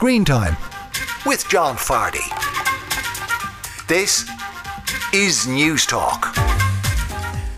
Screen Time with John Fardy. This is Newstalk.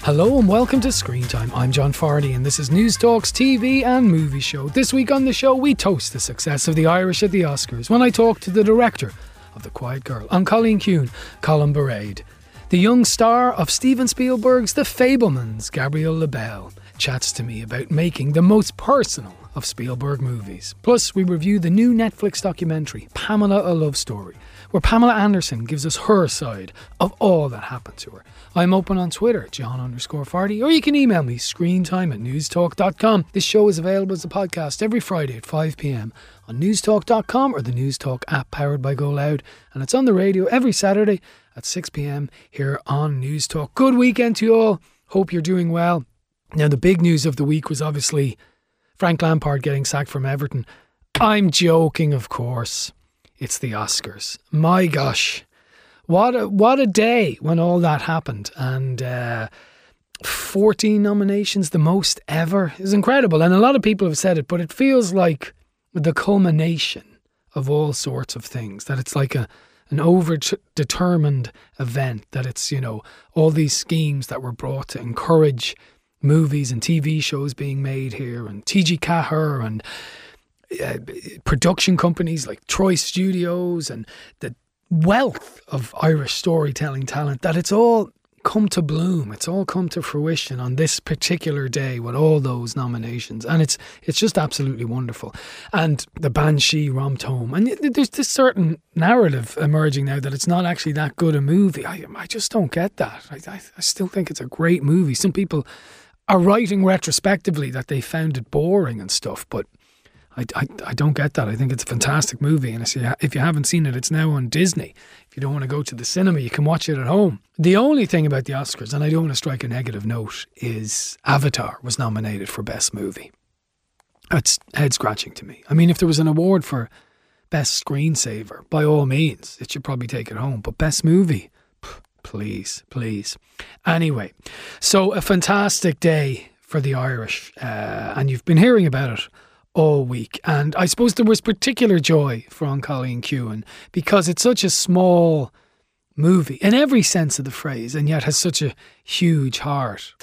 Hello and welcome to Screen Time. I'm John Fardy and this is Newstalk's TV and movie show. This week on the show, we toast the success of the Irish at the Oscars when I talk to the director of The Quiet Girl. I'm Cailín Ciúin, Colm Bairéad. The young star of Steven Spielberg's The Fabelmans, Gabriel LaBelle, chats to me about making the most personal of Spielberg movies. Plus, we review the new Netflix documentary, Pamela A Love Story, where Pamela Anderson gives us her side of all that happened to her. I'm open on Twitter, John underscore Fardy, or you can email me, screentime at newstalk.com. This show is available as a podcast every Friday at 5pm on newstalk.com or the Newstalk app powered by Go Loud, and it's on the radio every Saturday at 6pm here on Newstalk. Good weekend to you all. Hope you're doing well. Now, the big news of the week was obviously Frank Lampard getting sacked from Everton. I'm joking, of course. It's the Oscars. My gosh. What a, what a day when all that happened. And uh, 14 nominations, the most ever, is incredible. And a lot of people have said it, but it feels like the culmination of all sorts of things. That it's like a an over determined event. That it's you know all these schemes that were brought to encourage movies and TV shows being made here, and TG Ceathair and uh, production companies like Troy Studios and the wealth of Irish storytelling talent. That it's all come to bloom. It's all come to fruition on this particular day with all those nominations, and it's it's just absolutely wonderful. And the Banshee romped home, and there's this certain narrative emerging now that it's not actually that good a movie. I I just don't get that. I I, I still think it's a great movie. Some people are writing retrospectively that they found it boring and stuff, but I, I, I don't get that. I think it's a fantastic movie. And if you haven't seen it, it's now on Disney. If you don't want to go to the cinema, you can watch it at home. The only thing about the Oscars, and I don't want to strike a negative note, is Avatar was nominated for Best Movie. That's head scratching to me. I mean, if there was an award for Best Screensaver, by all means, it should probably take it home. But Best Movie, please, please. Anyway, so a fantastic day for the Irish, uh, and you've been hearing about it all week. And I suppose there was particular joy for An Cailín Ciúin because it's such a small movie in every sense of the phrase and yet has such a huge heart.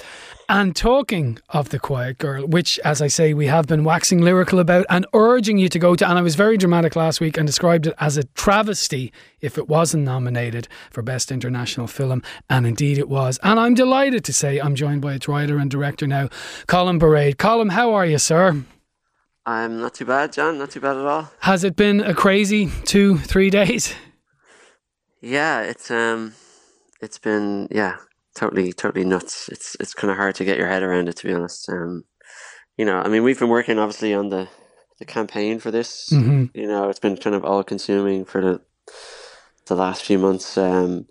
And talking of The Quiet Girl, which, as I say, we have been waxing lyrical about and urging you to go to, and I was very dramatic last week and described it as a travesty if it wasn't nominated for Best International Film, and indeed it was. And I'm delighted to say I'm joined by its writer and director now, Colm Bairéad. Colm, how are you, sir? I'm not too bad, John. Not too bad at all. Has it been a crazy two, three days? Yeah, it's um, it's been yeah, totally, totally nuts. It's it's kind of hard to get your head around it, to be honest. Um, you know, I mean, we've been working obviously on the the campaign for this. Mm-hmm. You know, it's been kind of all consuming for the the last few months. Um,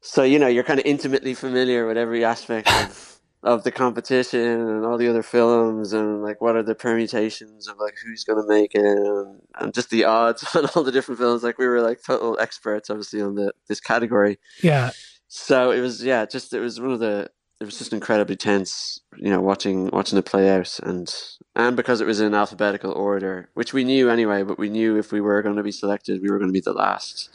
so you know, you're kind of intimately familiar with every aspect of of the competition and all the other films and like what are the permutations of like who's going to make it and, and, just the odds on all the different films like we were like total experts obviously on the this category yeah so it was yeah just it was one of the it was just incredibly tense you know watching watching it play out and and because it was in alphabetical order which we knew anyway but we knew if we were going to be selected we were going to be the last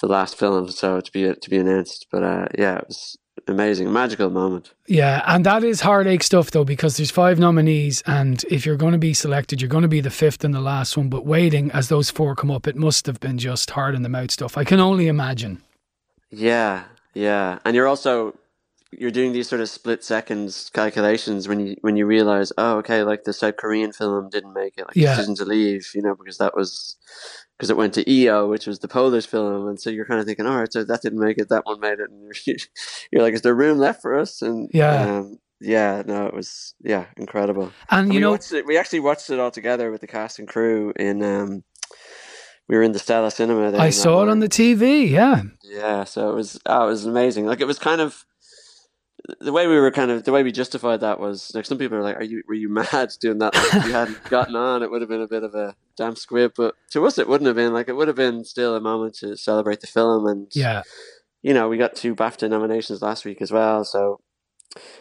the last film so to be to be announced but uh yeah it was amazing, magical moment. Yeah, and that is heartache stuff though, because there's five nominees, and if you're going to be selected, you're going to be the fifth and the last one. But waiting as those four come up, it must have been just hard in the mouth stuff. I can only imagine. Yeah, yeah, and you're also you're doing these sort of split seconds calculations when you when you realize, oh, okay, like the South Korean film didn't make it, like yeah. Decision to Leave, you know, because that was because it went to EO, which was the Polish film, and so you're kind of thinking, all right, so that didn't make it, that one made it, and you're, you're like, is there room left for us? And yeah, um, yeah, no, it was yeah incredible. And, and you know, it, we actually watched it all together with the cast and crew in. Um, we were in the Stella Cinema. I saw it on the TV. Yeah, yeah. So it was, oh, it was amazing. Like it was kind of the way we were kind of the way we justified that was like some people are like, "Are you were you mad doing that? Like, if you hadn't gotten on, it would have been a bit of a damn squib." But to us, it wouldn't have been like it would have been still a moment to celebrate the film. And yeah, you know, we got two BAFTA nominations last week as well. So,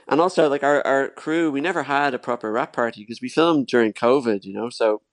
and also like our our crew, we never had a proper wrap party because we filmed during COVID. You know, so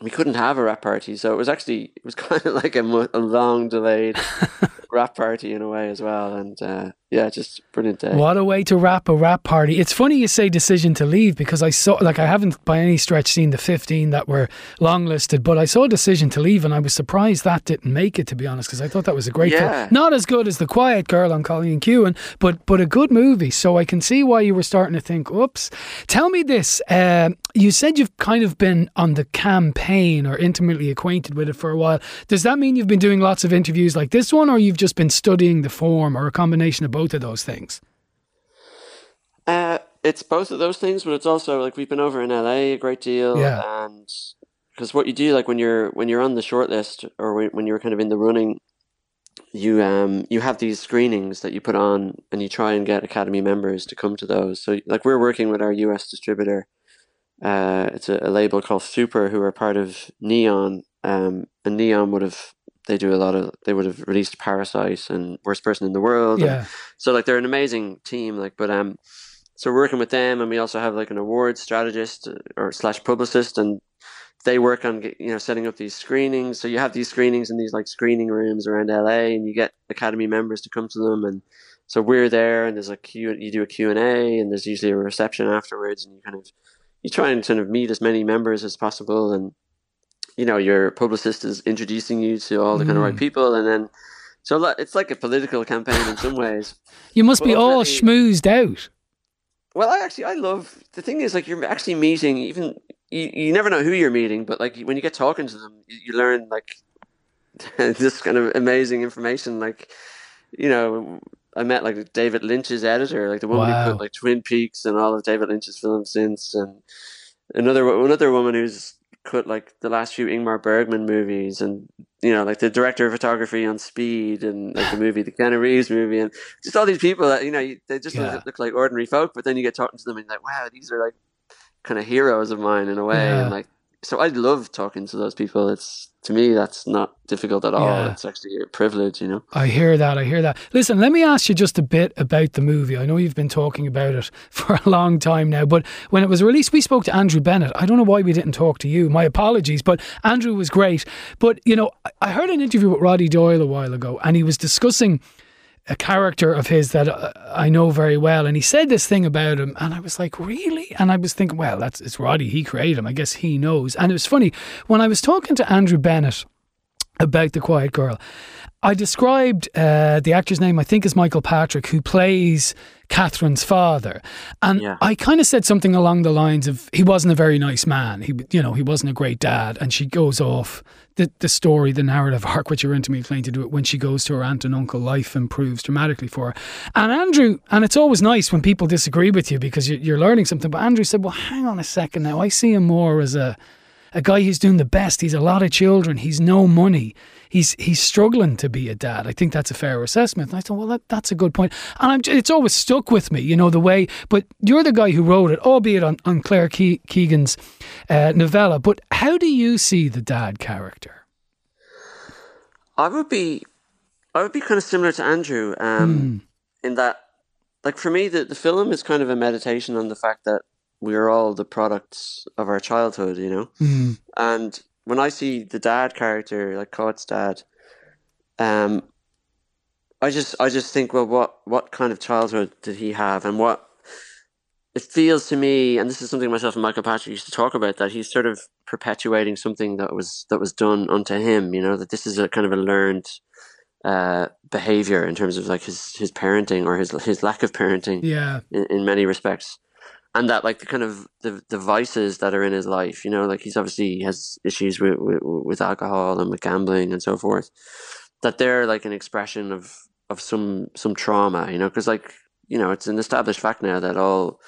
we couldn't have a wrap party, so it was actually it was kind of like a, a long delayed wrap party in a way as well. And uh, yeah, just brilliant day. What a way to wrap a wrap party. It's funny you say decision to leave because I saw, like, I haven't by any stretch seen the 15 that were longlisted, but I saw decision to leave and I was surprised that didn't make it, to be honest, because I thought that was a great yeah. film. Not as good as The Quiet Girl on Cailín Ciúin, but, but a good movie. So I can see why you were starting to think, oops. Tell me this. Uh, you said you've kind of been on the campaign or intimately acquainted with it for a while. Does that mean you've been doing lots of interviews like this one, or you've just been studying the form, or a combination of both of those things? Uh, it's both of those things, but it's also like we've been over in LA a great deal, yeah. and because what you do, like when you're when you're on the shortlist or when, when you're kind of in the running, you um you have these screenings that you put on, and you try and get Academy members to come to those. So like we're working with our US distributor. Uh, it's a, a label called Super, who are part of Neon, um, and Neon would have they do a lot of they would have released Parasite and Worst Person in the World. Yeah. so like they're an amazing team. Like, but um, so we're working with them, and we also have like an awards strategist uh, or slash publicist, and they work on you know setting up these screenings. So you have these screenings in these like screening rooms around LA, and you get Academy members to come to them, and so we're there, and there's a Q. You do a Q and A, and there's usually a reception afterwards, and you kind of you try and kind of meet as many members as possible, and you know your publicist is introducing you to all the kind of right mm. people, and then so it's like a political campaign in some ways. You must be all schmoozed out. Well, I actually I love the thing is like you're actually meeting even you, you never know who you're meeting, but like when you get talking to them, you, you learn like this kind of amazing information. Like you know, I met like David Lynch's editor, like the woman wow. who put like Twin Peaks and all of David Lynch's films since, and another another woman who's like the last few Ingmar Bergman movies, and you know, like the director of photography on Speed, and like the movie, the Keanu Reeves movie, and just all these people that you know they just yeah. look like ordinary folk, but then you get talking to them and you're like, wow, these are like kind of heroes of mine in a way, yeah. and like so I love talking to those people. It's to me that's not difficult at all. Yeah. It's actually a privilege, you know. I hear that. I hear that. Listen, let me ask you just a bit about the movie. I know you've been talking about it for a long time now, but when it was released, we spoke to Andrew Bennett. I don't know why we didn't talk to you. My apologies, but Andrew was great. But you know, I heard an interview with Roddy Doyle a while ago, and he was discussing a character of his that uh, I know very well, and he said this thing about him, and I was like, really? And I was thinking, well, that's it's Roddy. He created him. I guess he knows. And it was funny when I was talking to Andrew Bennett about the Quiet Girl. I described uh, the actor's name, I think, is Michael Patrick, who plays Catherine's father, and yeah. I kind of said something along the lines of he wasn't a very nice man. He, you know, he wasn't a great dad. And she goes off the the story, the narrative arc, which you're intimately acquainted with, when she goes to her aunt and uncle, life improves dramatically for her. And Andrew, and it's always nice when people disagree with you because you're learning something. But Andrew said, "Well, hang on a second now. I see him more as a." a guy who's doing the best. He's a lot of children. He's no money. He's he's struggling to be a dad. I think that's a fair assessment. And I thought, well, that, that's a good point. And I'm, it's always stuck with me, you know, the way. But you're the guy who wrote it, albeit on, on Claire Ke- Keegan's uh, novella. But how do you see the dad character? I would be, I would be kind of similar to Andrew, um, mm. in that, like for me, the, the film is kind of a meditation on the fact that we are all the products of our childhood, you know. Mm. And when I see the dad character, like Cáit's dad, um, I just I just think, well, what what kind of childhood did he have, and what it feels to me, and this is something myself and Michael Patrick used to talk about, that he's sort of perpetuating something that was that was done unto him. You know, that this is a kind of a learned uh, behavior in terms of like his his parenting or his his lack of parenting. Yeah, in, in many respects and that like the kind of the, the vices that are in his life you know like he's obviously he has issues with, with, with alcohol and with gambling and so forth that they're like an expression of of some some trauma you know because like you know it's an established fact now that all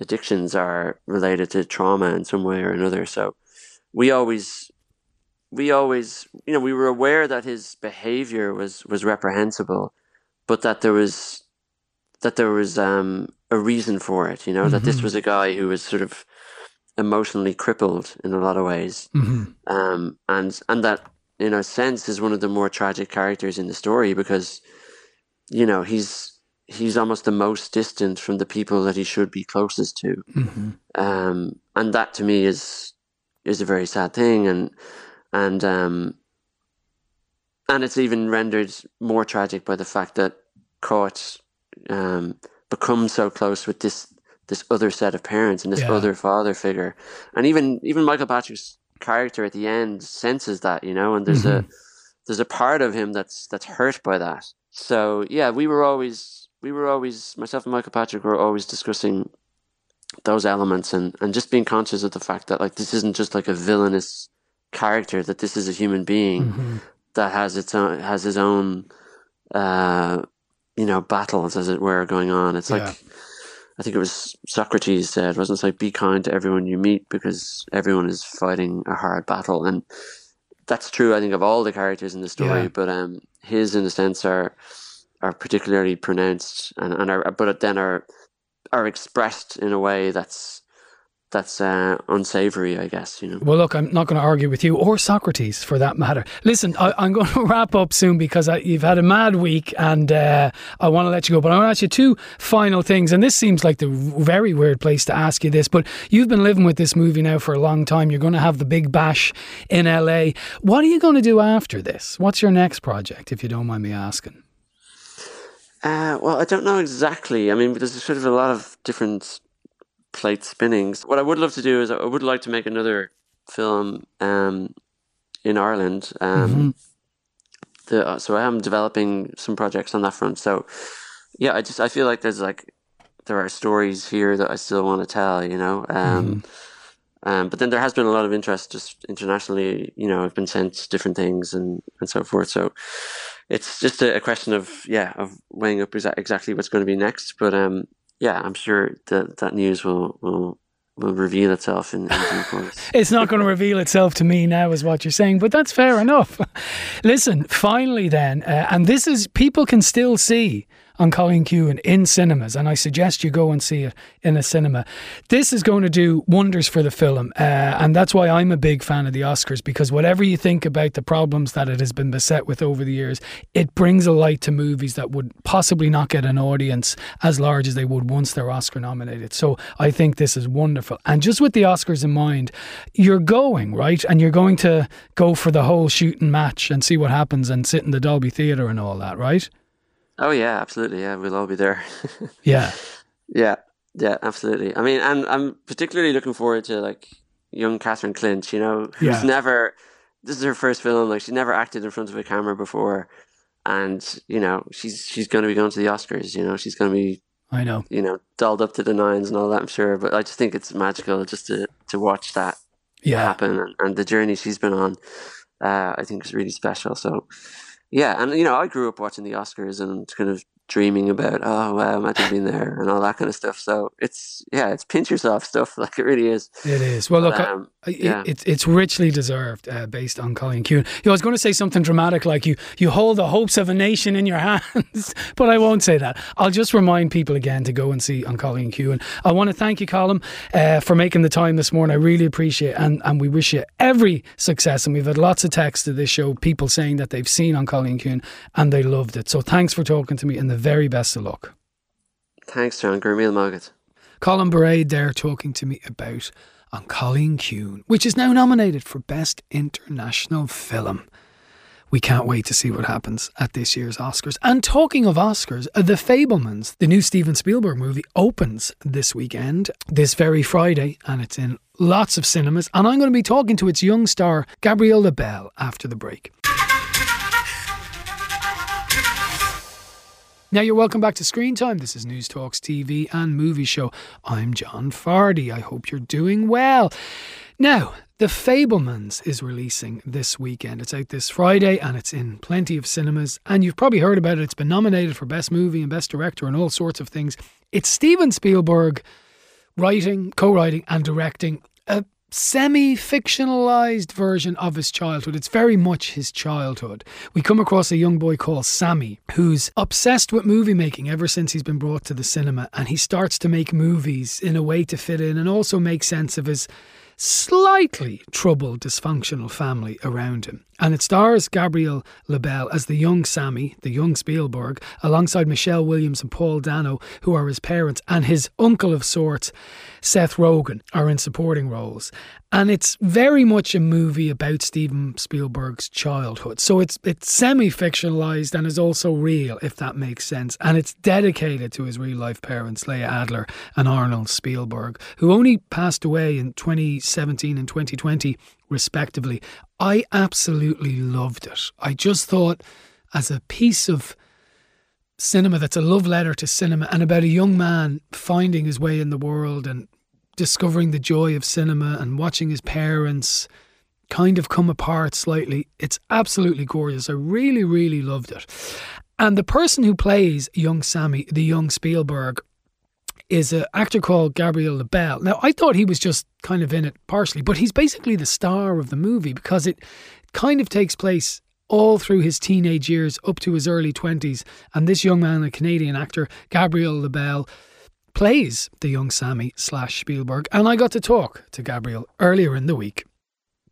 addictions are related to trauma in some way or another. So we always we always you know we were aware that his behavior was was reprehensible but that there was that there was um, a reason for it. You know mm-hmm. that this mm-hmm. was a guy who was sort of emotionally crippled in a lot of ways, mm-hmm. um, and and that in a sense is one of the more tragic characters in the story because you know he's he's almost the most distant from the people that he should be closest to, mm-hmm. um, and that to me is is a very sad thing, and and um, and it's even rendered more tragic by the fact that Cáit um, becomes so close with this this other set of parents and this Yeah. other father figure, and even even Michael Patrick's character at the end senses that you know, and there's a there's a part of him that's that's hurt by that. So yeah, we were always we were always myself and Michael Patrick were always discussing those elements and and just being conscious of the fact that like this isn't just like a villainous character that this is a human being Mm-hmm. that has its own has his own uh you know battles as it were going on it's like Yeah. i think it was socrates said wasn't it like be kind to everyone you meet because everyone is fighting a hard battle and that's true i think of all the characters in the story Yeah. but um his in a sense are are particularly pronounced and, and are but then are are expressed in a way that's that's uh, unsavory, I guess. You know. Well, look, I'm not going to argue with you or Socrates for that matter. Listen, I, I'm going to wrap up soon because I, you've had a mad week and uh, I want to let you go. But I want to ask you two final things. And this seems like the very weird place to ask you this, but you've been living with this movie now for a long time. You're going to have the big bash in LA. What are you going to do after this? What's your next project, if you don't mind me asking? Uh, well, I don't know exactly. I mean, there's sort of a lot of different plate spinnings. What I would love to do is I would like to make another film um, in Ireland. Um, the, uh, so I am developing some projects on that front. So yeah, I just I feel like there's like there are stories here that I still want to tell. You know. Um, Um, but then there has been a lot of interest just internationally. You know, I've been sent different things and, and so forth. So it's just a, a question of yeah of weighing up exa- exactly what's going to be next. But um, yeah, I'm sure that that news will will will reveal itself in, in due course. It's not going to reveal itself to me now, is what you're saying, but that's fair enough. Listen, finally, then, uh, and this is people can still see on Cailín Ciúin in cinemas, and I suggest you go and see it in a cinema. This is going to do wonders for the film, uh, and that's why I'm a big fan of the Oscars because whatever you think about the problems that it has been beset with over the years, it brings a light to movies that would possibly not get an audience as large as they would once they're Oscar nominated. So I think this is wonderful. And just with the Oscars in mind, you're going, right? And you're going to go for the whole shooting match and see what happens and sit in the Dolby Theatre and all that, right? Oh yeah, absolutely. Yeah, we'll all be there. Yeah. yeah, yeah, absolutely. I mean, and I'm particularly looking forward to like young Catherine Clinch. You know, who's Yeah. never. This is her first film. Like she never acted in front of a camera before, and you know she's she's going to be going to the Oscars. You know, she's going to be I know. you know dolled up to the nines and all that. I'm sure, but I just think it's magical just to to watch that Yeah. happen and, and the journey she's been on. Uh, I think is really special. So yeah, and you know I grew up watching the Oscars and kind of dreaming about oh wow imagine being there and all that kind of stuff. So it's yeah it's pinch yourself stuff like it really is. It is. Well, look, Um, yeah. it, it's it's richly deserved uh, based on Colleen know, I was going to say something dramatic like you you hold the hopes of a nation in your hands, but I won't say that. I'll just remind people again to go and see on Cailín Ciúin. I want to thank you, Colm, uh, for making the time this morning. I really appreciate it, and and we wish you every success. And we've had lots of texts to this show, people saying that they've seen on Cailín Ciúin and they loved it. So thanks for talking to me, and the very best of luck. Thanks, John. Gurmil Mogat. Colm Bairéad there talking to me about on Cailín Ciúin, which is now nominated for Best International Film. We can't wait to see what happens at this year's Oscars. And talking of Oscars, uh, The Fabelmans, the new Steven Spielberg movie, opens this weekend, this very Friday, and it's in lots of cinemas. And I'm going to be talking to its young star, Gabriel LaBelle, after the break. Now you're welcome back to Screen Time. This is News Talks TV and Movie Show. I'm John Fardy. I hope you're doing well. Now, The Fabelmans is releasing this weekend. It's out this Friday and it's in plenty of cinemas. And you've probably heard about it. It's been nominated for Best Movie and Best Director and all sorts of things. It's Steven Spielberg writing, co writing, and directing a semi fictionalized version of his childhood. It's very much his childhood. We come across a young boy called Sammy who's obsessed with movie making ever since he's been brought to the cinema, and he starts to make movies in a way to fit in and also make sense of his slightly troubled, dysfunctional family around him. And it stars Gabriel LaBelle as the young Sammy, the young Spielberg, alongside Michelle Williams and Paul Dano, who are his parents, and his uncle of sorts, Seth Rogen, are in supporting roles. And it's very much a movie about Steven Spielberg's childhood. So it's it's semi-fictionalized and is also real, if that makes sense. And it's dedicated to his real-life parents, Leah Adler and Arnold Spielberg, who only passed away in 2017 and 2020 respectively. I absolutely loved it. I just thought, as a piece of cinema that's a love letter to cinema and about a young man finding his way in the world and discovering the joy of cinema and watching his parents kind of come apart slightly. It's absolutely gorgeous. I really, really loved it. And the person who plays young Sammy, the young Spielberg, is an actor called Gabriel LaBelle. Now, I thought he was just kind of in it partially, but he's basically the star of the movie because it kind of takes place all through his teenage years up to his early 20s. And this young man, a Canadian actor, Gabriel LaBelle, plays the young Sammy slash Spielberg. And I got to talk to Gabriel earlier in the week.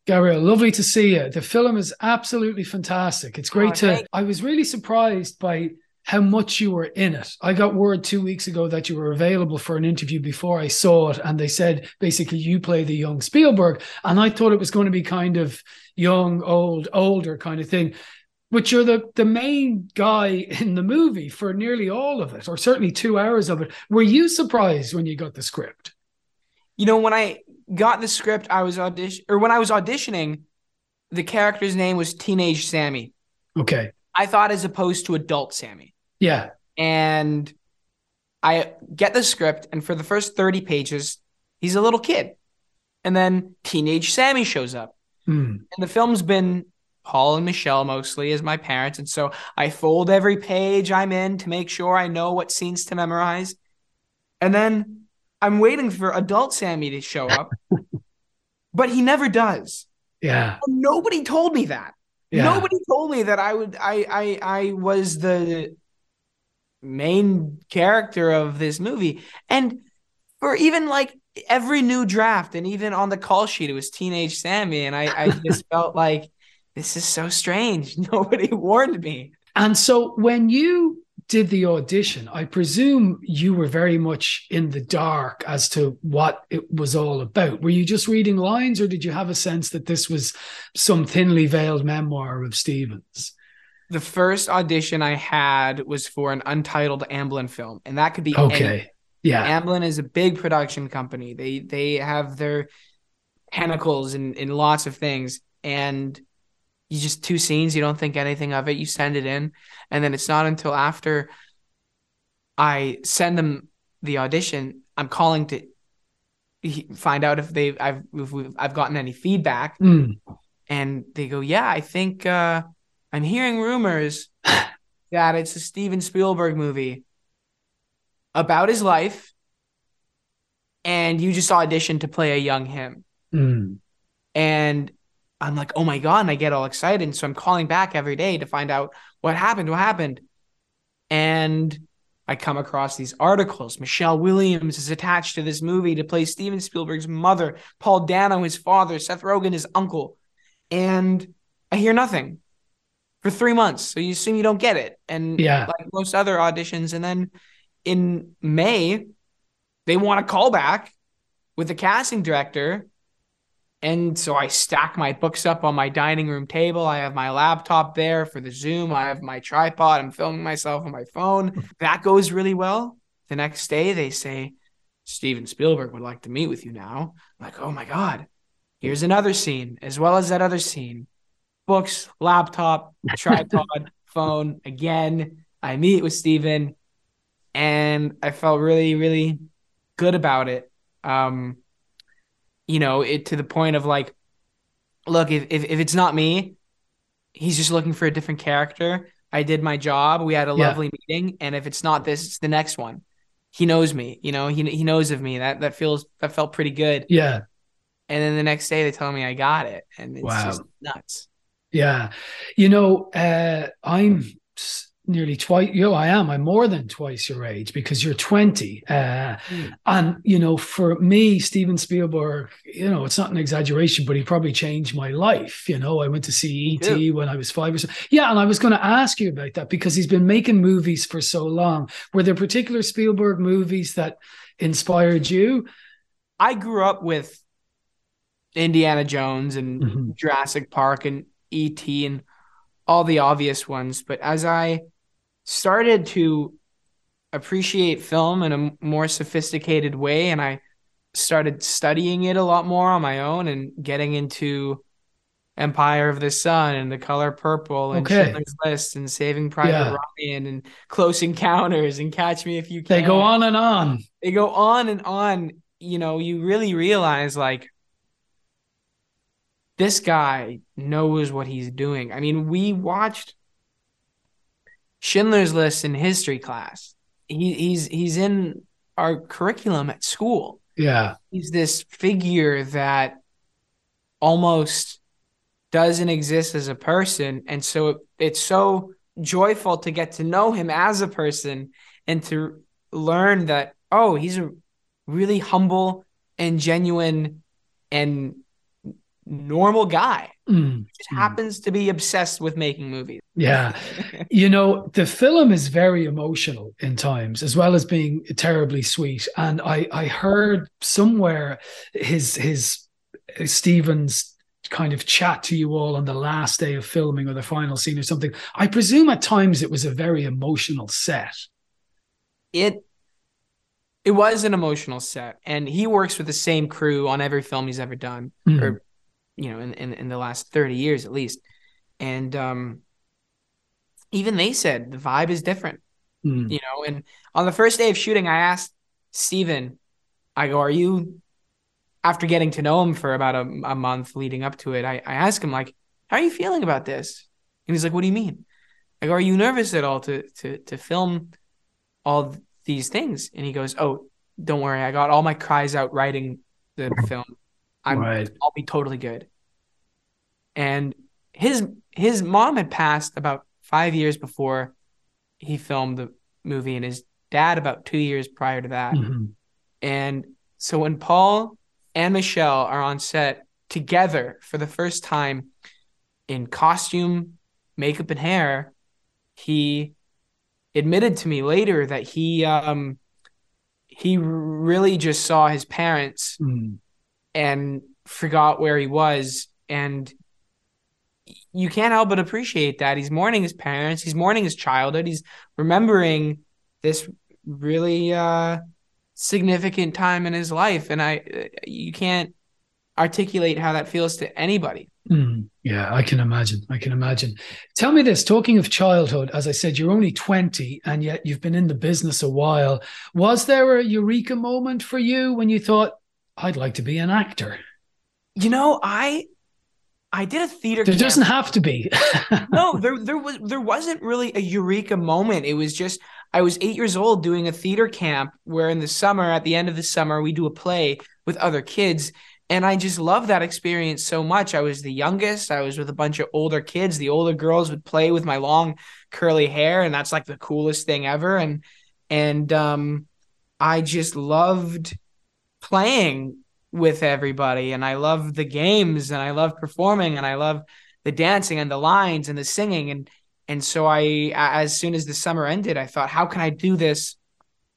Gabriel, lovely to see you. The film is absolutely fantastic. It's great oh, to. I was really surprised by how much you were in it. I got word two weeks ago that you were available for an interview before I saw it, and they said basically you play the young Spielberg, and I thought it was going to be kind of young, old, older kind of thing. But you're the the main guy in the movie for nearly all of it, or certainly two hours of it. Were you surprised when you got the script? You know, when I got the script, I was audition or when I was auditioning, the character's name was Teenage Sammy. Okay. I thought as opposed to adult Sammy. Yeah. And I get the script, and for the first 30 pages, he's a little kid. And then teenage Sammy shows up. Mm. And the film's been Paul and Michelle mostly as my parents. And so I fold every page I'm in to make sure I know what scenes to memorize. And then I'm waiting for adult Sammy to show up, but he never does. Yeah. And nobody told me that. Yeah. Nobody told me that I would I I I was the main character of this movie. And for even like every new draft, and even on the call sheet, it was teenage Sammy. And I, I just felt like this is so strange. Nobody warned me. And so when you did the audition, I presume you were very much in the dark as to what it was all about. Were you just reading lines, or did you have a sense that this was some thinly veiled memoir of Stevens? The first audition I had was for an untitled Amblin film, and that could be okay. Any. Yeah, Amblin is a big production company. They they have their tentacles in in lots of things, and you just two scenes. You don't think anything of it. You send it in, and then it's not until after I send them the audition. I'm calling to find out if they I've if I've gotten any feedback, mm. and they go, "Yeah, I think." uh I'm hearing rumors that it's a Steven Spielberg movie about his life, and you just auditioned to play a young him. Mm. And I'm like, oh my God. And I get all excited. And so I'm calling back every day to find out what happened, what happened. And I come across these articles. Michelle Williams is attached to this movie to play Steven Spielberg's mother, Paul Dano, his father, Seth Rogen, his uncle. And I hear nothing for three months. So you assume you don't get it. And yeah, like most other auditions. And then in May, they want a call back with the casting director. And so I stack my books up on my dining room table. I have my laptop there for the Zoom. I have my tripod. I'm filming myself on my phone. that goes really well. The next day, they say, Steven Spielberg would like to meet with you now. I'm like, oh my God, here's another scene, as well as that other scene books, laptop, tripod, phone. Again, I meet with Steven and I felt really, really good about it. Um, you know, it to the point of like, look, if, if, if it's not me, he's just looking for a different character. I did my job. We had a yeah. lovely meeting. And if it's not this, it's the next one. He knows me, you know, he, he knows of me. That, that feels, that felt pretty good. Yeah. And then the next day they tell me I got it. And it's wow. just nuts. Yeah. You know, uh, I'm nearly twice. You know, I am. I'm more than twice your age because you're 20. Uh, mm. And you know, for me, Steven Spielberg, you know, it's not an exaggeration, but he probably changed my life. You know, I went to see ET yeah. when I was five or so. Yeah, and I was going to ask you about that because he's been making movies for so long. Were there particular Spielberg movies that inspired you? I grew up with Indiana Jones and mm-hmm. Jurassic Park and ET and all the obvious ones. But as I started to appreciate film in a more sophisticated way and I started studying it a lot more on my own and getting into Empire of the Sun and The Color Purple and okay. Schindler's List and Saving Private yeah. Ryan and Close Encounters and Catch Me If You Can. They go on and on. They go on and on. You know, you really realize like this guy knows what he's doing. I mean, we watched Schindler's List in history class. He, he's he's in our curriculum at school. Yeah. He's this figure that almost doesn't exist as a person. And so it, it's so joyful to get to know him as a person and to learn that, oh, he's a really humble and genuine and normal guy mm. just mm. happens to be obsessed with making movies. Yeah. you know, the film is very emotional in times as well as being terribly sweet. And I I heard somewhere his his Stevens kind of chat to you all on the last day of filming or the final scene or something. I presume at times it was a very emotional set. It it was an emotional set and he works with the same crew on every film he's ever done mm. or you know, in, in, in the last 30 years at least. And um, even they said the vibe is different, mm. you know. And on the first day of shooting, I asked Steven, I go, Are you, after getting to know him for about a, a month leading up to it, I, I asked him, like, How are you feeling about this? And he's like, What do you mean? I go, Are you nervous at all to, to, to film all these things? And he goes, Oh, don't worry. I got all my cries out writing the film. I'm right. I'll be totally good. And his his mom had passed about five years before he filmed the movie, and his dad about two years prior to that. Mm-hmm. And so when Paul and Michelle are on set together for the first time in costume, makeup, and hair, he admitted to me later that he um he really just saw his parents mm and forgot where he was. And you can't help but appreciate that. He's mourning his parents. He's mourning his childhood. He's remembering this really uh significant time in his life. And i you can't articulate how that feels to anybody. Mm, yeah i can imagine. I can imagine. Tell me this. Talking of childhood as i said you're only 20 and yet you've been in the business a while. Was there a eureka moment for you when you thought I'd like to be an actor. You know, I I did a theater. There camp. doesn't have to be. no, there there was there wasn't really a eureka moment. It was just I was eight years old doing a theater camp where in the summer, at the end of the summer, we do a play with other kids. And I just love that experience so much. I was the youngest. I was with a bunch of older kids. The older girls would play with my long curly hair, and that's like the coolest thing ever. And and um, I just loved playing with everybody and I love the games and I love performing and I love the dancing and the lines and the singing and and so I as soon as the summer ended I thought how can I do this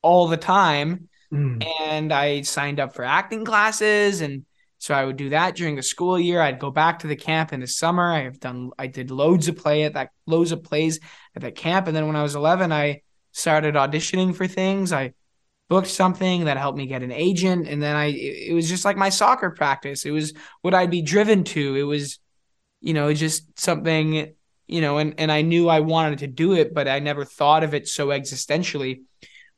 all the time? Mm. and I signed up for acting classes and so I would do that during the school year. I'd go back to the camp in the summer. I have done I did loads of play at that loads of plays at that camp and then when I was 11 I started auditioning for things. I booked something that helped me get an agent and then i it was just like my soccer practice. It was what i'd be driven to. It was you know just something you know and and i knew i wanted to do it but i never thought of it so existentially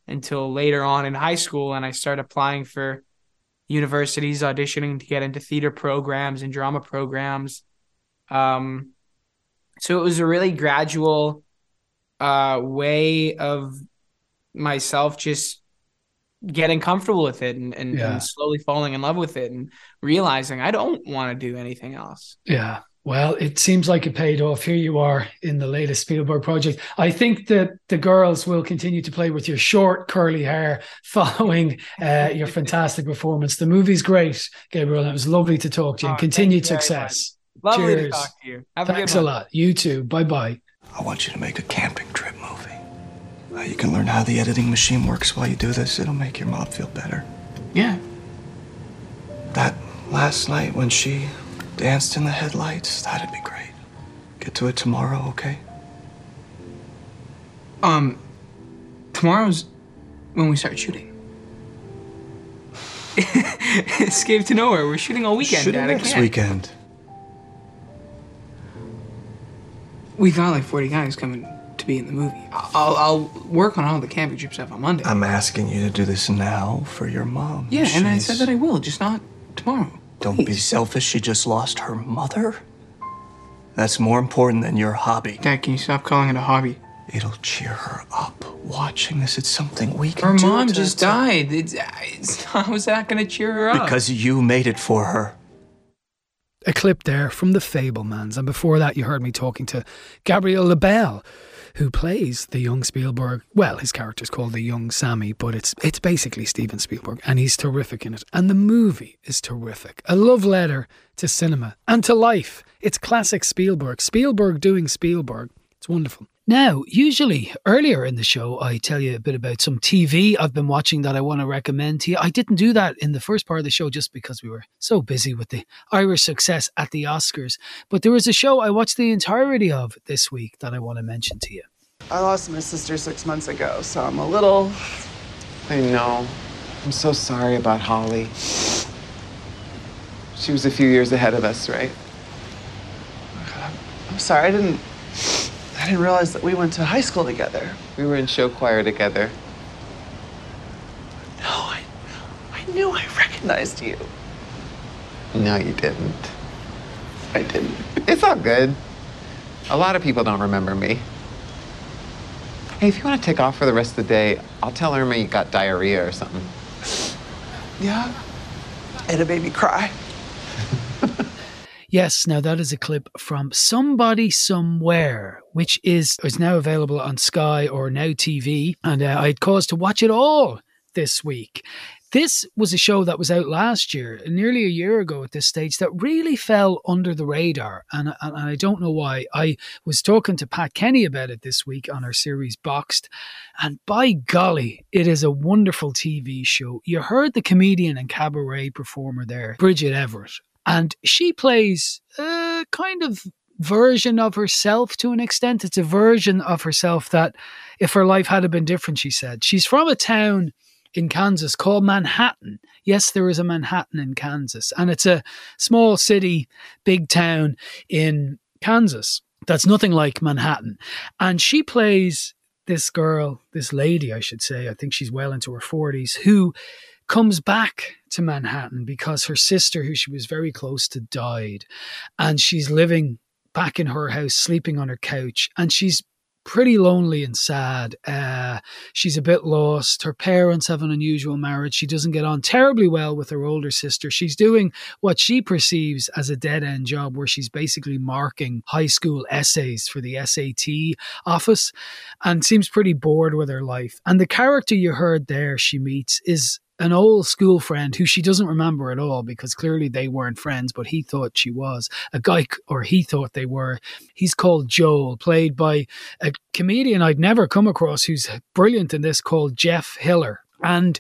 until later on in high school and i started applying for universities auditioning to get into theater programs and drama programs. Um so it was a really gradual uh way of myself just getting comfortable with it and, and, yeah. and, slowly falling in love with it and realizing I don't want to do anything else. Yeah. Well, it seems like it paid off. Here you are in the latest Spielberg project. I think that the girls will continue to play with your short curly hair following uh, your fantastic performance. The movie's great, Gabriel. it was lovely to talk to you. Oh, and continued success. Lovely Cheers. to talk to you. Have Thanks a a good one. lot. You too. Bye bye. I want you to make a camping trip movie. Uh, you can learn how the editing machine works while you do this. It'll make your mom feel better. Yeah. That last night when she danced in the headlights, that'd be great. Get to it tomorrow, okay? Um, tomorrow's when we start shooting. Escape to nowhere. We're shooting all weekend. Shooting Dad. Next weekend. We got like 40 guys coming to be in the movie. I'll, I'll work on all the camping trip stuff on Monday. I'm asking you to do this now for your mom. yeah, and I said that I will, just not tomorrow. Don't be selfish. She just lost her mother. That's more important than your hobby. Dad, can you stop calling it a hobby? It'll cheer her up. Watching this, it's something we can Her do. Her mom to- just to- died. It's, it's, how is that going to cheer her up? Because you made it for her. a clip there from The Fabelmans. And before that, you heard me talking to Gabriel LaBelle, who plays the young Spielberg. Well, his character's called the young Sammy, but it's it's basically Steven Spielberg, and he's terrific in it. And the movie is terrific. A love letter to cinema and to life. It's classic Spielberg. Spielberg doing Spielberg. It's wonderful. Now, usually earlier in the show, I tell you a bit about some TV I've been watching that I want to recommend to you. I didn't do that in the first part of the show just because we were so busy with the Irish success at the Oscars. But there was a show I watched the entirety of this week that I want to mention to you. I lost my sister six months ago, so I'm a little. I know. I'm so sorry about Holly. She was a few years ahead of us, right? I'm sorry, I didn't. I didn't realize that we went to high school together. We were in show choir together. No, I. I knew I recognized you. No, you didn't. I didn't. It's all good. A lot of people don't remember me. Hey, if you want to take off for the rest of the day, I'll tell Irma you got diarrhea or something. Yeah? And a baby cry. Yes, now that is a clip from Somebody Somewhere, which is is now available on Sky or Now TV, and uh, I had cause to watch it all this week. This was a show that was out last year, nearly a year ago at this stage, that really fell under the radar, and, and I don't know why. I was talking to Pat Kenny about it this week on our series Boxed, and by golly, it is a wonderful TV show. You heard the comedian and cabaret performer there, Bridget Everett, and she plays a kind of version of herself to an extent. It's a version of herself that, if her life had been different, she said. She's from a town in Kansas called Manhattan. Yes, there is a Manhattan in Kansas, and it's a small city, big town in Kansas that's nothing like Manhattan. And she plays this girl, this lady, I should say, I think she's well into her 40s, who comes back to Manhattan because her sister, who she was very close to, died. And she's living back in her house, sleeping on her couch. And she's pretty lonely and sad. Uh, she's a bit lost. Her parents have an unusual marriage. She doesn't get on terribly well with her older sister. She's doing what she perceives as a dead end job where she's basically marking high school essays for the SAT office and seems pretty bored with her life. And the character you heard there she meets is an old school friend who she doesn't remember at all because clearly they weren't friends, but he thought she was. A guy, or he thought they were. He's called Joel, played by a comedian I'd never come across who's brilliant in this called Jeff Hiller. And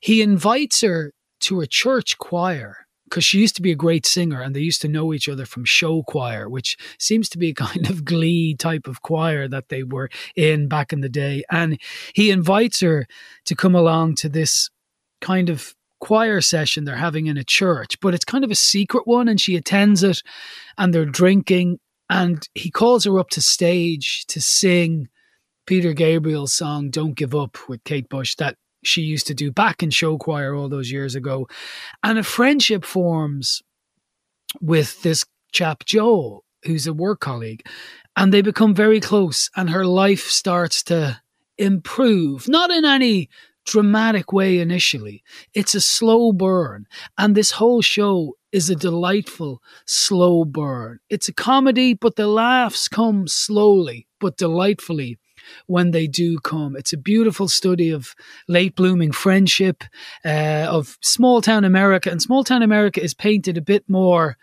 he invites her to a church choir because she used to be a great singer and they used to know each other from show choir, which seems to be a kind of glee type of choir that they were in back in the day. And he invites her to come along to this kind of choir session they're having in a church, but it's kind of a secret one, and she attends it, and they're drinking, and he calls her up to stage to sing Peter Gabriel's song "Don't Give Up" with Kate Bush that she used to do back in show choir all those years ago, and a friendship forms with this chap Joel, who's a work colleague, and they become very close, and her life starts to improve, not in any dramatic way initially. It's a slow burn. And this whole show is a delightful slow burn. It's a comedy, but the laughs come slowly but delightfully when they do come. It's a beautiful study of late blooming friendship, uh, of small town America. And small town America is painted a bit more,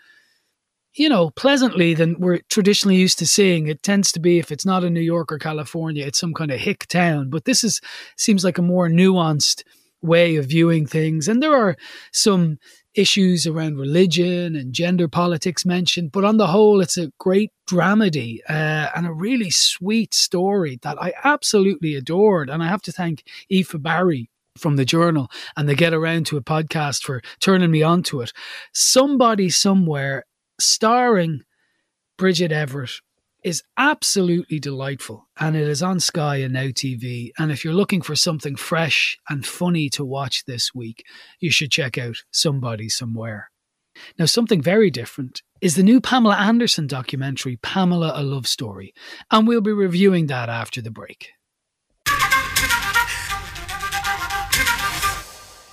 you know, pleasantly than we're traditionally used to seeing. It tends to be, if it's not in New York or California, it's some kind of hick town. But this is seems like a more nuanced way of viewing things. And there are some issues around religion and gender politics mentioned, but on the whole, it's a great dramedy uh, and a really sweet story that I absolutely adored. And I have to thank Aoife Barry from the journal and the Get Around to a podcast for turning me onto it. Somebody somewhere starring Bridget Everett is absolutely delightful and it is on Sky and Now TV. And if you're looking for something fresh and funny to watch this week, you should check out Somebody Somewhere. Now, something very different is the new Pamela Anderson documentary, Pamela A Love Story, and we'll be reviewing that after the break.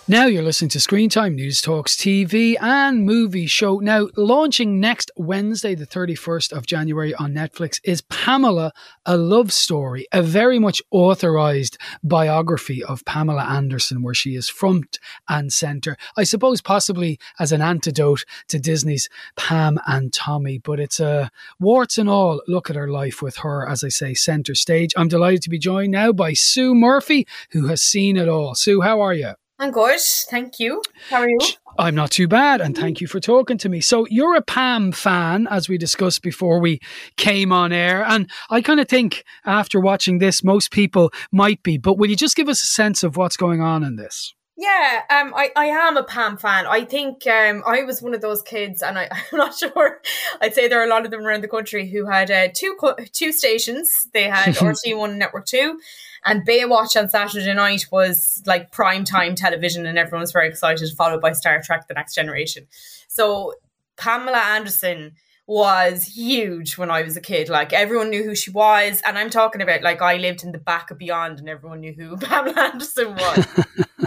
Now you're listening to Screen Time Newstalk's TV and movie show. Now, launching next Wednesday, the 31st of January on Netflix, is Pamela, a love story, a very much authorized biography of Pamela Anderson, where she is front and center. I suppose possibly as an antidote to Disney's Pam and Tommy, but it's a warts and all look at her life with her, as I say, center stage. I'm delighted to be joined now by Sue Murphy, who has seen it all. Sue, how are you? I'm good. Thank you. How are you? I'm not too bad, and thank you for talking to me. So, you're a Pam fan, as we discussed before we came on air. And I kind of think after watching this, most people might be. But will you just give us a sense of what's going on in this? Yeah, um, I, I am a Pam fan. I think um, I was one of those kids, and I, I'm not sure. I'd say there are a lot of them around the country who had uh, two two stations. They had RTÉ One, Network Two, and Baywatch on Saturday night was like prime time television, and everyone was very excited, followed by Star Trek The Next Generation. So Pamela Anderson was huge when I was a kid. Like everyone knew who she was. And I'm talking about like I lived in the back of beyond and everyone knew who Pamela Anderson was.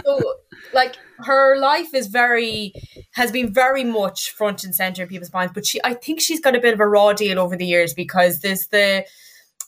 so like her life is very has been very much front and center in people's minds. But she I think she's got a bit of a raw deal over the years because there's the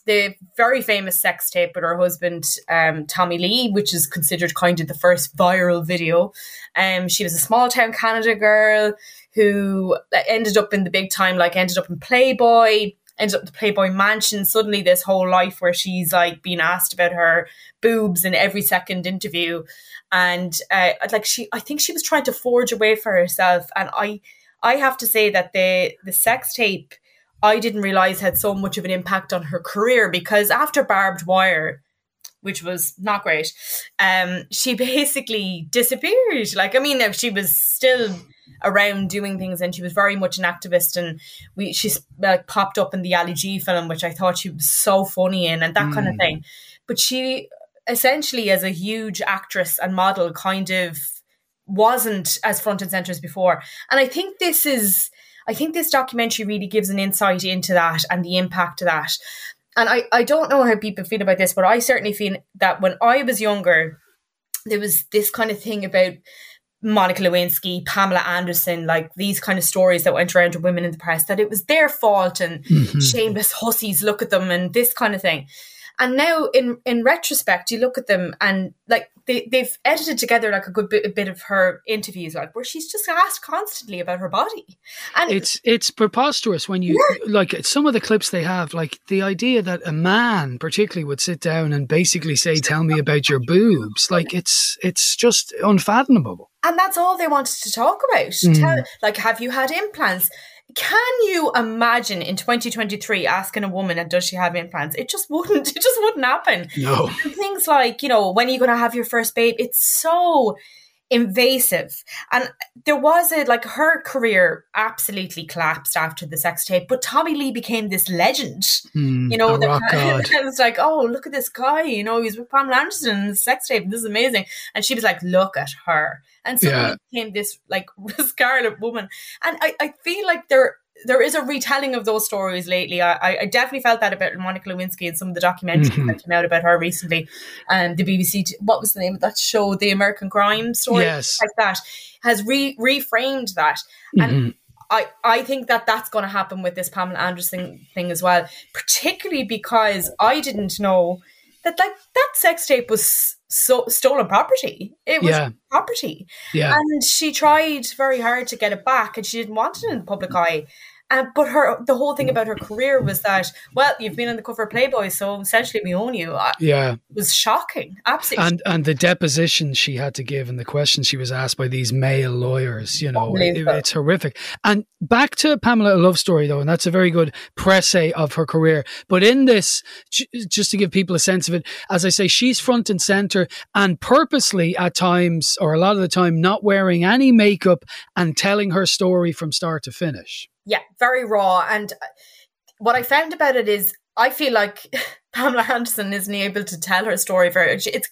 the very famous sex tape with her husband, um, Tommy Lee, which is considered kind of the first viral video. Um, she was a small town Canada girl who ended up in the big time, like ended up in Playboy, ended up the Playboy Mansion. Suddenly, this whole life where she's like being asked about her boobs in every second interview, and uh, like she, I think she was trying to forge a way for herself. And I, I have to say that the the sex tape I didn't realize had so much of an impact on her career because after Barbed Wire, which was not great, um, she basically disappeared. Like, I mean, if she was still around doing things and she was very much an activist and we she's like popped up in the Ali G film which I thought she was so funny in and that mm. kind of thing but she essentially as a huge actress and model kind of wasn't as front and center as before and I think this is I think this documentary really gives an insight into that and the impact of that. And I, I don't know how people feel about this, but I certainly feel that when I was younger, there was this kind of thing about Monica Lewinsky, Pamela Anderson, like these kind of stories that went around to women in the press, that it was their fault and mm-hmm. shameless hussies, look at them and this kind of thing. And now, in in retrospect, you look at them and like they they've edited together like a good bit, a bit of her interviews, like where she's just asked constantly about her body, and it's it's preposterous when you yeah. like some of the clips they have, like the idea that a man particularly would sit down and basically say, "Tell me about your boobs," like it's it's just unfathomable. And that's all they wanted to talk about. Mm. Tell, like, have you had implants? Can you imagine in 2023 asking a woman and does she have implants? It just wouldn't it just wouldn't happen. No. And things like you know when are you going to have your first babe? It's so invasive. And there was a like her career absolutely collapsed after the sex tape but tommy lee became this legend. Mm, you know that was like oh look at this guy you know he's with pamela anderson in the sex tape this is amazing. And she was like look at her. And so yeah. became this like scarlet woman. And I, I feel like there there is a retelling of those stories lately. I, I definitely felt that about Monica Lewinsky and some of the documentaries mm-hmm. that came out about her recently. And um, the BBC, what was the name of that show? The American Crime Story, yes. like that, has re reframed that. And mm-hmm. I, I think that that's going to happen with this Pamela Anderson thing as well, particularly because I didn't know that like that sex tape was so stolen property. It was yeah. property. Yeah. And she tried very hard to get it back and she didn't want it in the public eye. Um, but her the whole thing about her career was that well you've been on the cover of Playboy so essentially we own you. Yeah. it was shocking. Absolutely and and the deposition she had to give and the questions she was asked by these male lawyers you know it, it's horrific. And back to Pamela a love story though and that's a very good presse of her career. But in this just to give people a sense of it as I say she's front and center and purposely at times or a lot of the time not wearing any makeup and telling her story from start to finish yeah, very raw. And uh, what I found about it is, I feel like Pamela Anderson isn't able to tell her story very. It's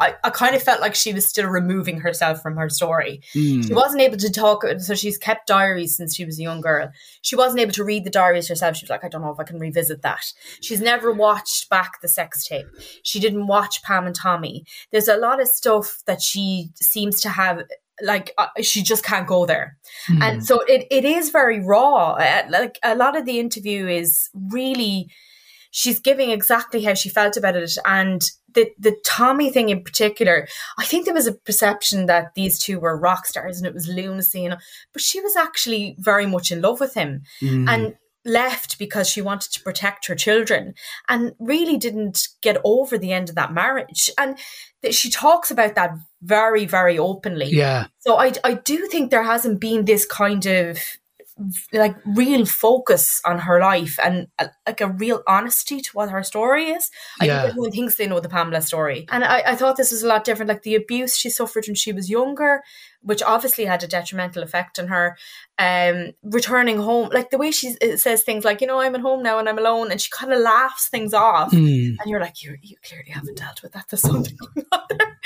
I, I kind of felt like she was still removing herself from her story. Mm. She wasn't able to talk, so she's kept diaries since she was a young girl. She wasn't able to read the diaries herself. She was like, I don't know if I can revisit that. She's never watched back the sex tape. She didn't watch Pam and Tommy. There's a lot of stuff that she seems to have like uh, she just can't go there mm. and so it, it is very raw uh, like a lot of the interview is really she's giving exactly how she felt about it and the the tommy thing in particular i think there was a perception that these two were rock stars and it was lunacy know but she was actually very much in love with him mm. and left because she wanted to protect her children and really didn't get over the end of that marriage. And th- she talks about that very, very openly. Yeah. So I, I do think there hasn't been this kind of like real focus on her life and uh, like a real honesty to what her story is. I yeah. think everyone thinks they know the Pamela story. And I, I thought this was a lot different. Like the abuse she suffered when she was younger, which obviously had a detrimental effect on her. Um, returning home, like the way she says things like, you know, I'm at home now and I'm alone, and she kind of laughs things off. Mm. And you're like, you you clearly haven't dealt with that. There's something going on there.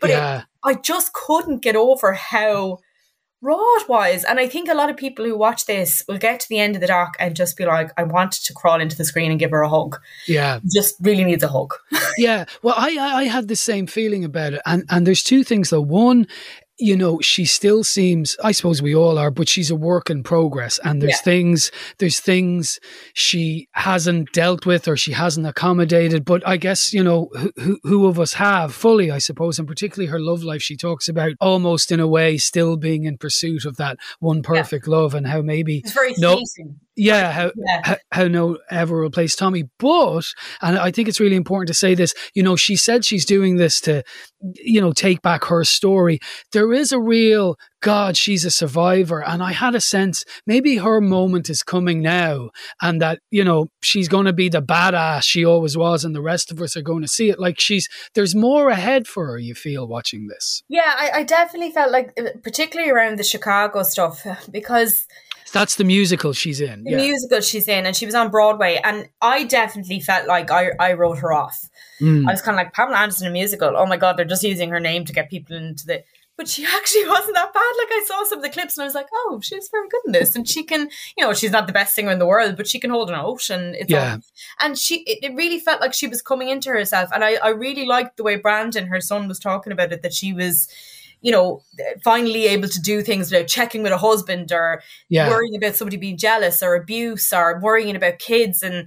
But yeah. it, I just couldn't get over how raw it was. And I think a lot of people who watch this will get to the end of the doc and just be like, I want to crawl into the screen and give her a hug. Yeah. Just really needs a hug. yeah. Well, I, I had the same feeling about it. And, and there's two things though. One, you know, she still seems, I suppose we all are, but she's a work in progress. And there's yeah. things, there's things she hasn't dealt with or she hasn't accommodated. But I guess, you know, who, who of us have fully, I suppose, and particularly her love life, she talks about almost in a way still being in pursuit of that one perfect yeah. love and how maybe. It's very no, yeah, how, yeah. how, how no ever replace Tommy. But, and I think it's really important to say this, you know, she said she's doing this to, you know, take back her story. There is a real, God, she's a survivor. And I had a sense maybe her moment is coming now and that, you know, she's going to be the badass she always was and the rest of us are going to see it. Like she's, there's more ahead for her, you feel, watching this. Yeah, I, I definitely felt like, uh, particularly around the Chicago stuff, because that's the musical she's in. The yeah. musical she's in, and she was on Broadway. And I definitely felt like I, I wrote her off. Mm. I was kind of like Pamela Anderson, a musical. Oh my god, they're just using her name to get people into the. But she actually wasn't that bad. Like I saw some of the clips, and I was like, oh, she's very good in this, and she can, you know, she's not the best singer in the world, but she can hold a note, and it's yeah. All, and she, it, it really felt like she was coming into herself, and I, I really liked the way Brandon, her son, was talking about it. That she was you know, finally able to do things without checking with a husband or yeah. worrying about somebody being jealous or abuse or worrying about kids. And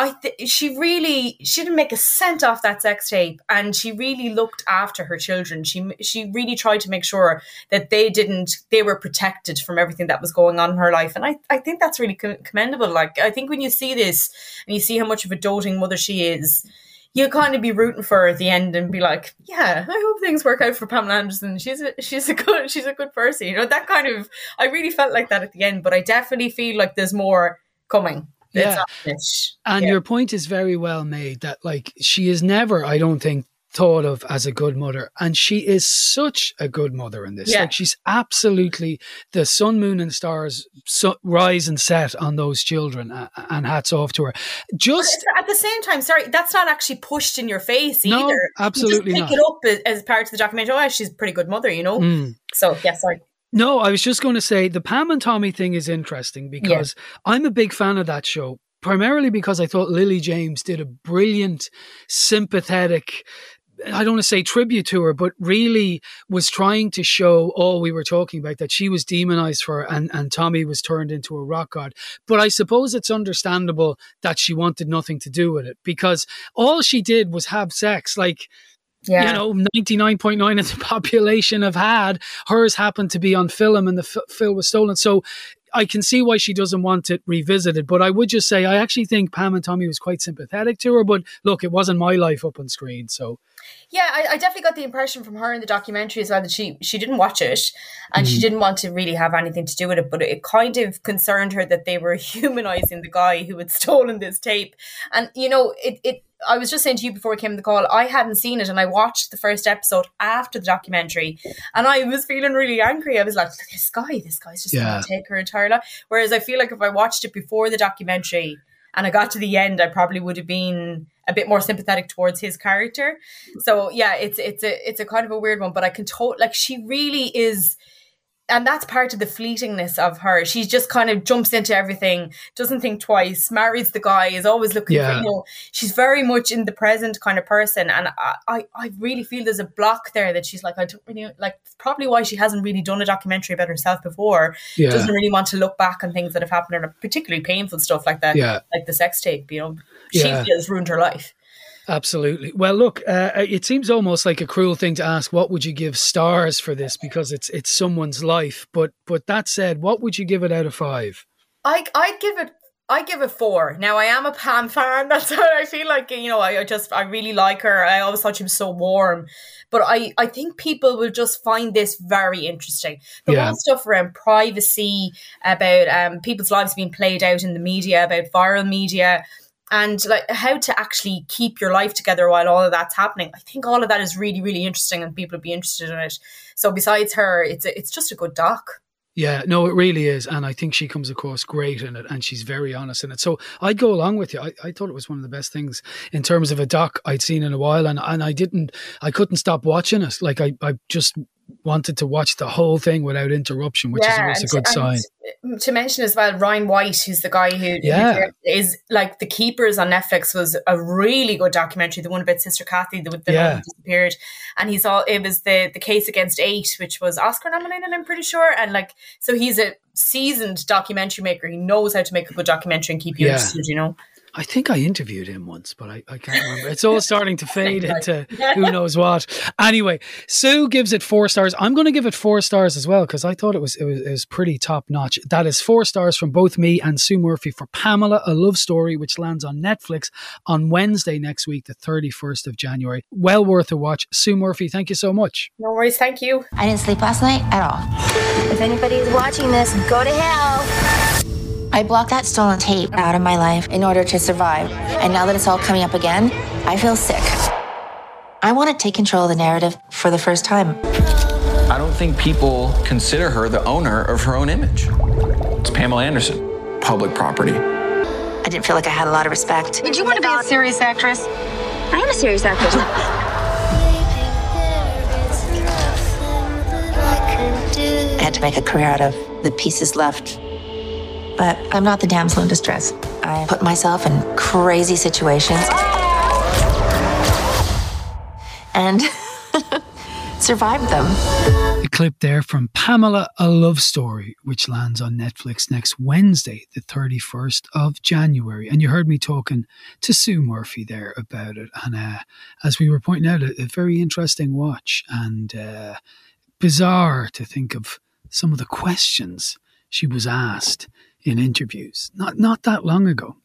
I, th- she really she didn't make a cent off that sex tape, and she really looked after her children. She she really tried to make sure that they didn't they were protected from everything that was going on in her life, and I I think that's really commendable. Like I think when you see this and you see how much of a doting mother she is you kind of be rooting for her at the end and be like, yeah, I hope things work out for Pamela Anderson. She's a, she's a good she's a good person. You know that kind of. I really felt like that at the end, but I definitely feel like there's more coming. Yeah. And yeah. your point is very well made that like she is never, I don't think, thought of as a good mother. And she is such a good mother in this. Yeah. Like she's absolutely the sun, moon, and stars so, rise and set on those children, uh, and hats off to her. Just at the same time, sorry, that's not actually pushed in your face no, either. Absolutely, you just pick not. it up as, as, part of the documentary. Oh, she's a pretty good mother, you know. Mm. So yeah, sorry. No, I was just going to say the Pam and Tommy thing is interesting because I'm a big fan of that show. Primarily because I thought Lily James did a brilliant, sympathetic, I don't want to say tribute to her, but really was trying to show all we were talking about that she was demonized for and, and Tommy was turned into a rock god. But I suppose it's understandable that she wanted nothing to do with it because all she did was have sex. Like, Yeah. you know, 99.9 of the population have had. Hers happened to be on film and the f- film was stolen. So I can see why she doesn't want it revisited. But I would just say, I actually think Pam and Tommy was quite sympathetic to her. But look, it wasn't my life up on screen. So Yeah, I, I definitely got the impression from her in the documentary as well that she she didn't watch it and she Mhm. didn't want to really have anything to do with it. But it kind of concerned her that they were humanizing the guy who had stolen this tape. And you know, it it. I was just saying to you before we came on the call, I hadn't seen it and I watched the first episode after the documentary and I was feeling really angry. I was like, this guy, this guy's just Yeah. going to take her entire life. Whereas I feel like if I watched it before the documentary and I got to the end, I probably would have been a bit more sympathetic towards his character. So yeah, it's it's a it's a kind of a weird one, but I can to- like she really is and that's part of the fleetingness of her. She just kind of jumps into everything, doesn't think twice, marries the guy, is always looking for, Yeah. you know, she's very much in the present kind of person. And I, I, I really feel there's a block there that she's like, I don't really like, probably why she hasn't really done a documentary about herself before. Yeah. Doesn't really want to look back on things that have happened, or particularly painful stuff like that, Yeah. like the sex tape, you know, she Yeah. feels ruined her life. Absolutely. Well, look, uh, it seems almost like a cruel thing to ask. What would you give stars for this? Because it's it's someone's life. But but that said, what would you give it out of five? I I give it I give it four. Now I am a Pam fan. That's how I feel like you know. I, I just I really like her. I always thought she was so warm, but I I think people will just find this very interesting. The Yeah. whole stuff around privacy, about um people's lives being played out in the media, about viral media. And like how to actually keep your life together while all of that's happening. I think all of that is really, really interesting, and people would be interested in it. So besides her, it's a, it's just a good doc. Yeah, no, it really is, and I think she comes across great in it, and she's very honest in it. So I'd go along with you. I, I thought it was one of the best things in terms of a doc I'd seen in a while, and and I didn't, I couldn't stop watching it. Like I, I just wanted to watch the whole thing without interruption, which is always a good to- sign. To mention as well, Ryan White, who's the guy who Yeah. is like the Keepers on Netflix, was a really good documentary. The one about Sister Cathy, the, the Yeah. disappeared, and he's all it was the the case against eight, which was Oscar nominated, I'm pretty sure, and like so he's a seasoned documentary maker. He knows how to make a good documentary and keep you Yeah. interested. You know. I think I interviewed him once, but I, I can't remember. It's all starting to fade into who knows what. Anyway, Sue gives it four stars. I'm going to give it four stars as well because I thought it was, it was it was pretty top notch. That is four stars from both me and Sue Murphy for Pamela, a love story, which lands on Netflix on Wednesday next week, the 31st of January. Well worth a watch. Sue Murphy, thank you so much. No worries, thank you. I didn't sleep last night at all. If anybody's watching this, go to hell. I blocked that stolen tape out of my life in order to survive. And now that it's all coming up again, I feel sick. I want to take control of the narrative for the first time. I don't think people consider her the owner of her own image. It's Pamela Anderson, public property. I didn't feel like I had a lot of respect. Did you want to be a serious actress? I am a serious actress. I had to make a career out of the pieces left. But I'm not the damsel in distress. I put myself in crazy situations and survived them. A clip there from Pamela, a love story, which lands on Netflix next Wednesday, the 31st of January. And you heard me talking to Sue Murphy there about it. And uh, as we were pointing out, a, a very interesting watch and uh, bizarre to think of some of the questions she was asked in interviews not not that long ago.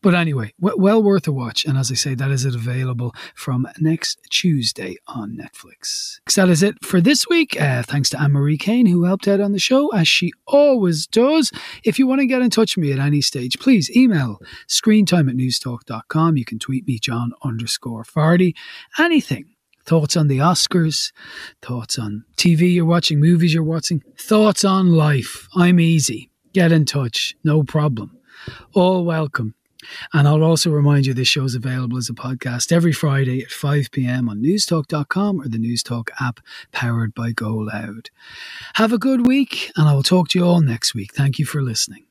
But anyway, w- well worth a watch. And as I say, that is it available from next Tuesday on Netflix. That is it for this week. Uh, thanks to Anne Marie Kane, who helped out on the show, as she always does. If you want to get in touch with me at any stage, please email screentime at newstalk.com. You can tweet me, John underscore Fardy. Anything. Thoughts on the Oscars, thoughts on TV you're watching, movies you're watching, thoughts on life. I'm easy. Get in touch, no problem. All welcome. And I'll also remind you this show is available as a podcast every Friday at 5 p.m. on newstalk.com or the Newstalk app powered by GoLoud. Have a good week, and I will talk to you all next week. Thank you for listening.